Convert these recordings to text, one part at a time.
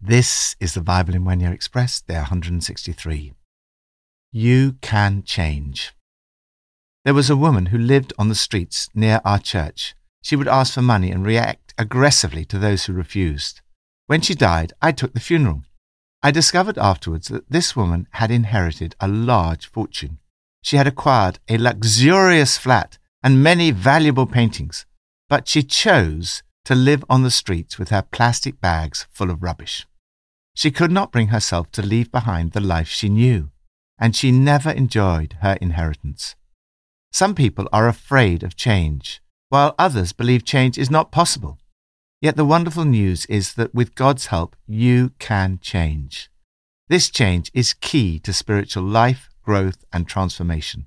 This is the Bible in Year Express, day 163. You can change. There was a woman who lived on the streets near our church. She would ask for money and react aggressively to those who refused. When she died, I took the funeral. I discovered afterwards that this woman had inherited a large fortune. She had acquired a luxurious flat and many valuable paintings, but she chose to live on the streets with her plastic bags full of rubbish. She could not bring herself to leave behind the life she knew, and she never enjoyed her inheritance. Some people are afraid of change, while others believe change is not possible. Yet the wonderful news is that with God's help, you can change. This change is key to spiritual life, growth, and transformation.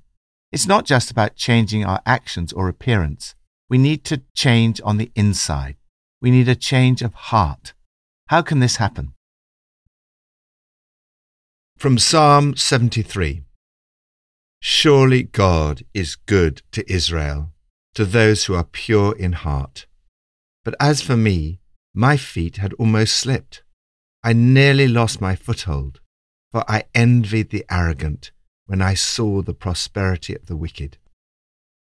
It's not just about changing our actions or appearance. We need to change on the inside. We need a change of heart. How can this happen? From Psalm 73 Surely God is good to Israel, to those who are pure in heart. But as for me, my feet had almost slipped. I nearly lost my foothold, for I envied the arrogant when I saw the prosperity of the wicked.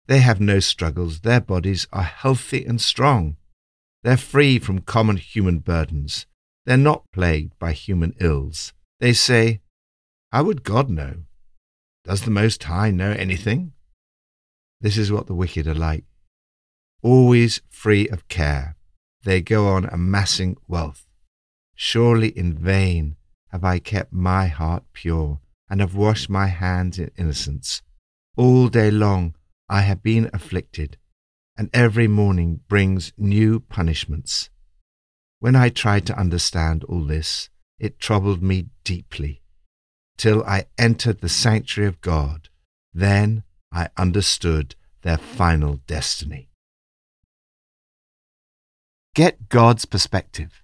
They have no struggles. Their bodies are healthy and strong. They're free from common human burdens. They're not plagued by human ills. They say, How would God know? Does the Most High know anything? This is what the wicked are like. Always free of care, they go on amassing wealth. Surely in vain have I kept my heart pure and have washed my hands in innocence. All day long I have been afflicted, and every morning brings new punishments. When I tried to understand all this, it troubled me deeply, till I entered the sanctuary of God. Then I understood their final destiny. Get God's perspective.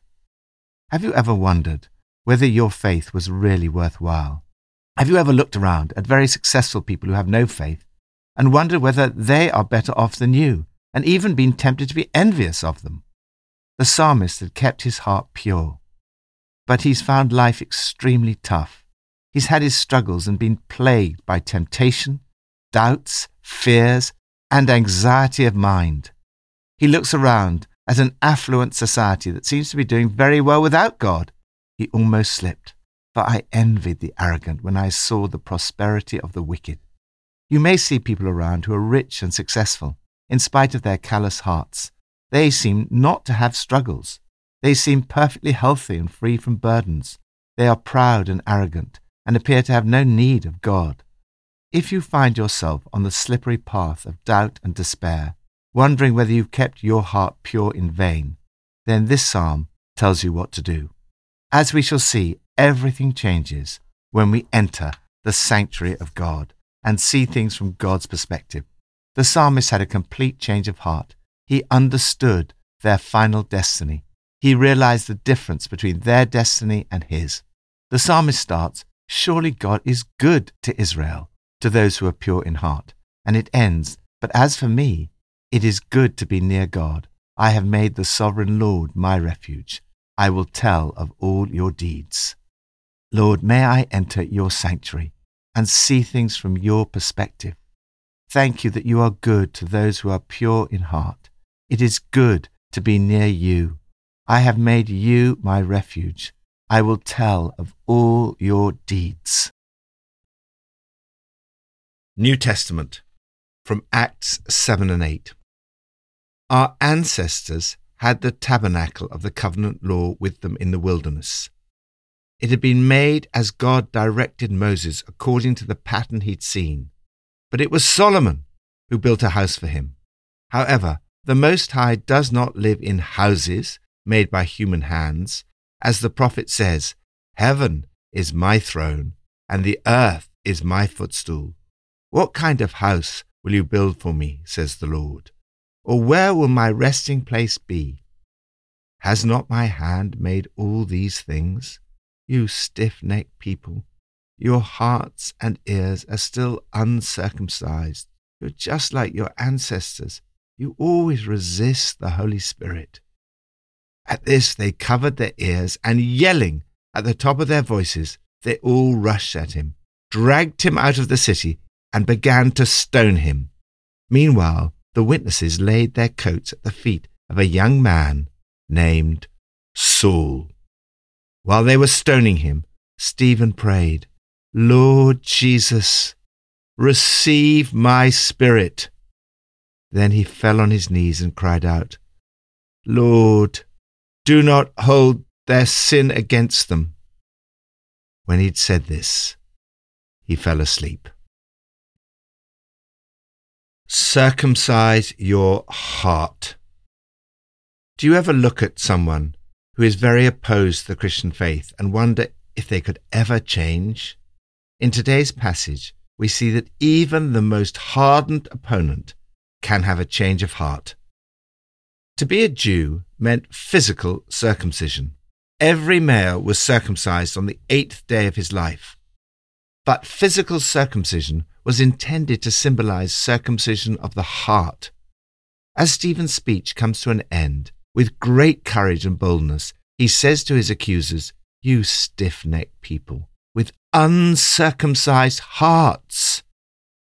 Have you ever wondered whether your faith was really worthwhile? Have you ever looked around at very successful people who have no faith and wondered whether they are better off than you, and even been tempted to be envious of them. The psalmist had kept his heart pure, but he's found life extremely tough. He's had his struggles and been plagued by temptation, doubts, fears, and anxiety of mind. He looks around at an affluent society that seems to be doing very well without God. He almost slipped, for I envied the arrogant when I saw the prosperity of the wicked. You may see people around who are rich and successful, in spite of their callous hearts. They seem not to have struggles. They seem perfectly healthy and free from burdens. They are proud and arrogant and appear to have no need of God. If you find yourself on the slippery path of doubt and despair, wondering whether you've kept your heart pure in vain, then this psalm tells you what to do. As we shall see, everything changes when we enter the sanctuary of God and see things from God's perspective. The psalmist had a complete change of heart. He understood their final destiny. He realized the difference between their destiny and his. The psalmist starts, Surely God is good to Israel, to those who are pure in heart. And it ends, But as for me, it is good to be near God. I have made the sovereign Lord my refuge. I will tell of all your deeds. Lord, may I enter your sanctuary and see things from your perspective. Thank you that you are good to those who are pure in heart. It is good to be near you. I have made you my refuge. I will tell of all your deeds. New Testament from Acts 7 and 8. Our ancestors had the tabernacle of the covenant law with them in the wilderness. It had been made as God directed Moses according to the pattern he'd seen. But it was Solomon who built a house for him. However, the Most High does not live in houses made by human hands. As the prophet says, Heaven is my throne, and the earth is my footstool. What kind of house will you build for me, says the Lord? Or where will my resting place be? Has not my hand made all these things? You stiff necked people, your hearts and ears are still uncircumcised. You're just like your ancestors. You always resist the Holy Spirit. At this, they covered their ears and yelling at the top of their voices, they all rushed at him, dragged him out of the city, and began to stone him. Meanwhile, the witnesses laid their coats at the feet of a young man named Saul. While they were stoning him, Stephen prayed, Lord Jesus, receive my spirit. Then he fell on his knees and cried out, Lord, do not hold their sin against them. When he'd said this, he fell asleep. Circumcise your heart. Do you ever look at someone who is very opposed to the Christian faith and wonder if they could ever change? In today's passage, we see that even the most hardened opponent can have a change of heart. To be a Jew meant physical circumcision. Every male was circumcised on the eighth day of his life. But physical circumcision was intended to symbolize circumcision of the heart. As Stephen's speech comes to an end, with great courage and boldness, he says to his accusers, You stiff necked people, with uncircumcised hearts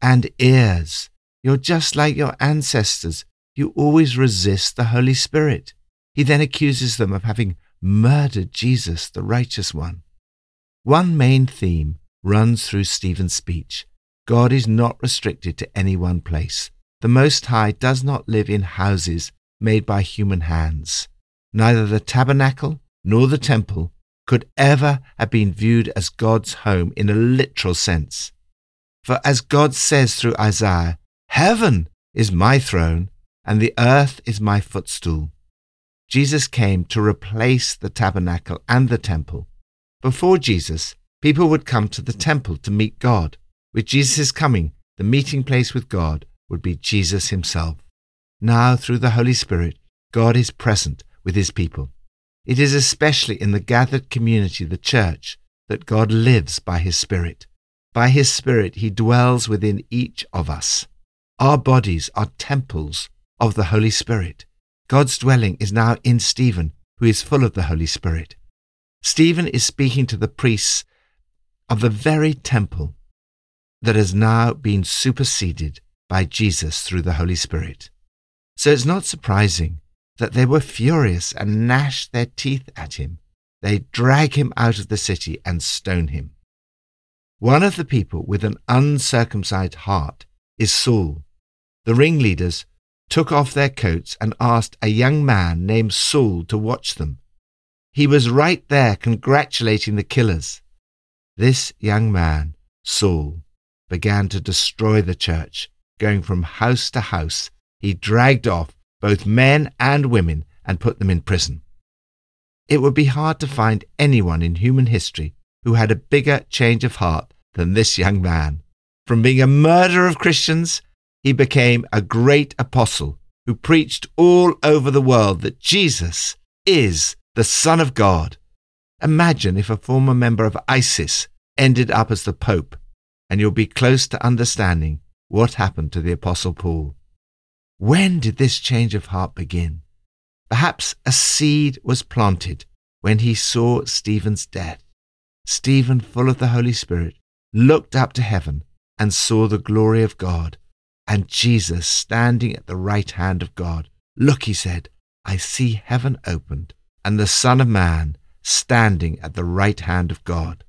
and ears, you're just like your ancestors. You always resist the Holy Spirit. He then accuses them of having murdered Jesus, the righteous one. One main theme runs through Stephen's speech God is not restricted to any one place. The Most High does not live in houses made by human hands. Neither the tabernacle nor the temple could ever have been viewed as God's home in a literal sense. For as God says through Isaiah, Heaven is my throne, and the earth is my footstool. Jesus came to replace the tabernacle and the temple. Before Jesus, people would come to the temple to meet God. With Jesus' coming, the meeting place with God would be Jesus himself. Now, through the Holy Spirit, God is present with his people. It is especially in the gathered community, the church, that God lives by his Spirit. By his Spirit, he dwells within each of us. Our bodies are temples of the Holy Spirit. God's dwelling is now in Stephen, who is full of the Holy Spirit. Stephen is speaking to the priests of the very temple that has now been superseded by Jesus through the Holy Spirit. So it's not surprising that they were furious and gnashed their teeth at him. They drag him out of the city and stone him. One of the people with an uncircumcised heart is Saul. The ringleaders took off their coats and asked a young man named Saul to watch them. He was right there congratulating the killers. This young man, Saul, began to destroy the church, going from house to house. He dragged off both men and women and put them in prison. It would be hard to find anyone in human history who had a bigger change of heart than this young man. From being a murderer of Christians he became a great apostle who preached all over the world that Jesus is the Son of God. Imagine if a former member of ISIS ended up as the Pope, and you'll be close to understanding what happened to the Apostle Paul. When did this change of heart begin? Perhaps a seed was planted when he saw Stephen's death. Stephen, full of the Holy Spirit, looked up to heaven and saw the glory of God and Jesus standing at the right hand of God. Look, he said, I see heaven opened, and the Son of Man standing at the right hand of God.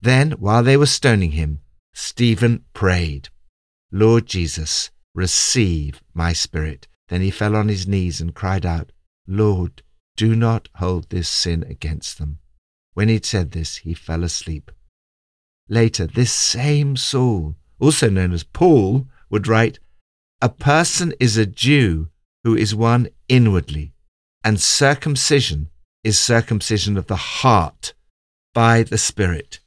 Then, while they were stoning him, Stephen prayed, Lord Jesus, receive my spirit. Then he fell on his knees and cried out, Lord, do not hold this sin against them. When he'd said this, he fell asleep. Later, this same Saul, also known as Paul, would write, A person is a Jew who is one inwardly, and circumcision is circumcision of the heart by the Spirit.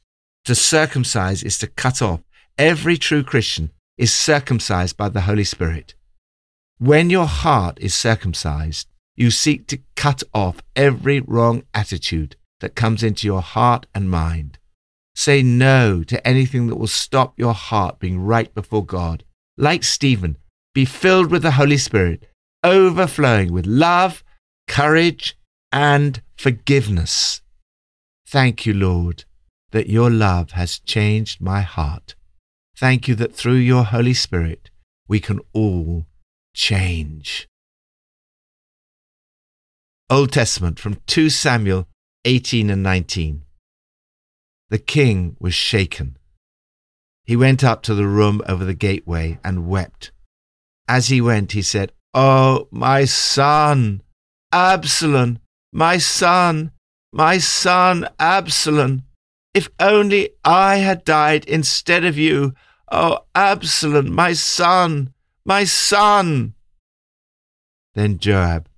To circumcise is to cut off. Every true Christian is circumcised by the Holy Spirit. When your heart is circumcised, you seek to cut off every wrong attitude that comes into your heart and mind. Say no to anything that will stop your heart being right before God like Stephen, be filled with the Holy Spirit, overflowing with love, courage, and forgiveness. Thank you, Lord, that your love has changed my heart. Thank you that through your Holy Spirit we can all change. Old Testament from 2 Samuel 18 and 19. The king was shaken. He went up to the room over the gateway and wept. As he went, he said, Oh, my son, Absalom, my son, my son, Absalom. If only I had died instead of you. Oh, Absalom, my son, my son. Then Joab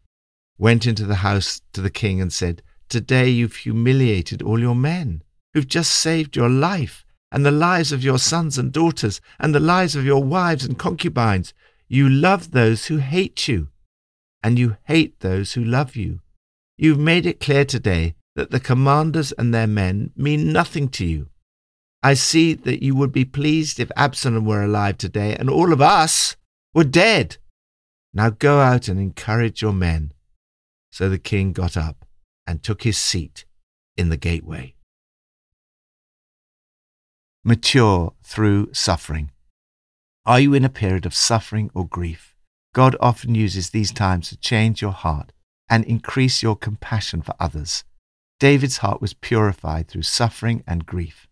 went into the house to the king and said, Today you've humiliated all your men who've just saved your life and the lives of your sons and daughters and the lives of your wives and concubines. You love those who hate you, and you hate those who love you. You've made it clear today that the commanders and their men mean nothing to you. I see that you would be pleased if Absalom were alive today and all of us were dead. Now go out and encourage your men. So the king got up and took his seat in the gateway. Mature through suffering. Are you in a period of suffering or grief? God often uses these times to change your heart and increase your compassion for others. David's heart was purified through suffering and grief.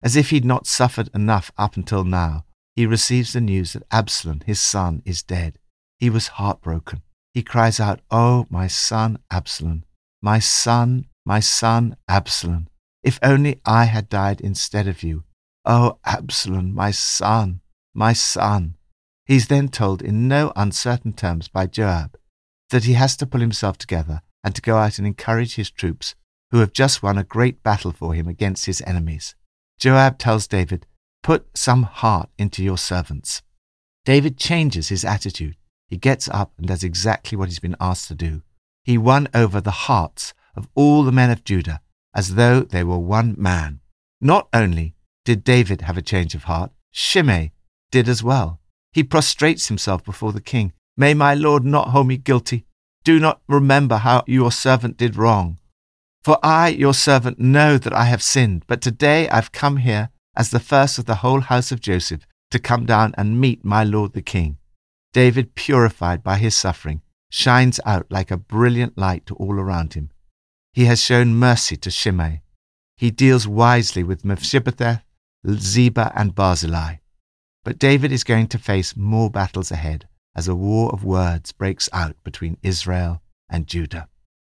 As if he'd not suffered enough up until now, he receives the news that Absalom, his son, is dead. He was heartbroken. He cries out, Oh, my son Absalom, my son, my son Absalom, if only I had died instead of you. Oh, Absalom, my son, my son. He's then told in no uncertain terms by Joab that he has to pull himself together and to go out and encourage his troops who have just won a great battle for him against his enemies. Joab tells David, Put some heart into your servants. David changes his attitude. He gets up and does exactly what he's been asked to do. He won over the hearts of all the men of Judah as though they were one man. Not only did David have a change of heart, Shimei did as well. He prostrates himself before the king. May my lord not hold me guilty. Do not remember how your servant did wrong. For I, your servant, know that I have sinned, but today I've come here as the first of the whole house of Joseph to come down and meet my lord the king. David, purified by his suffering, shines out like a brilliant light to all around him. He has shown mercy to Shimei. He deals wisely with Mephibosheth, Ziba, and Barzillai. But David is going to face more battles ahead as a war of words breaks out between Israel and Judah.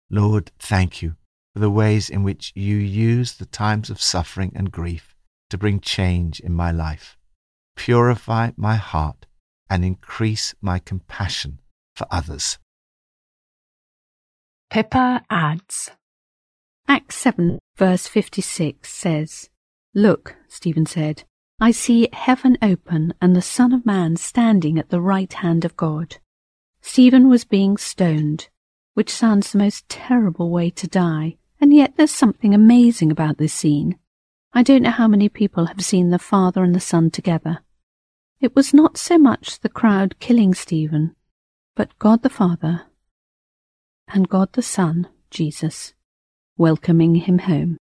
Lord, thank you for the ways in which you use the times of suffering and grief to bring change in my life. Purify my heart and increase my compassion for others. Pippa adds Acts 7, verse 56 says, Look, Stephen said, I see heaven open and the Son of Man standing at the right hand of God. Stephen was being stoned, which sounds the most terrible way to die, and yet there's something amazing about this scene. I don't know how many people have seen the Father and the Son together. It was not so much the crowd killing Stephen, but God the Father and God the Son, Jesus, welcoming him home.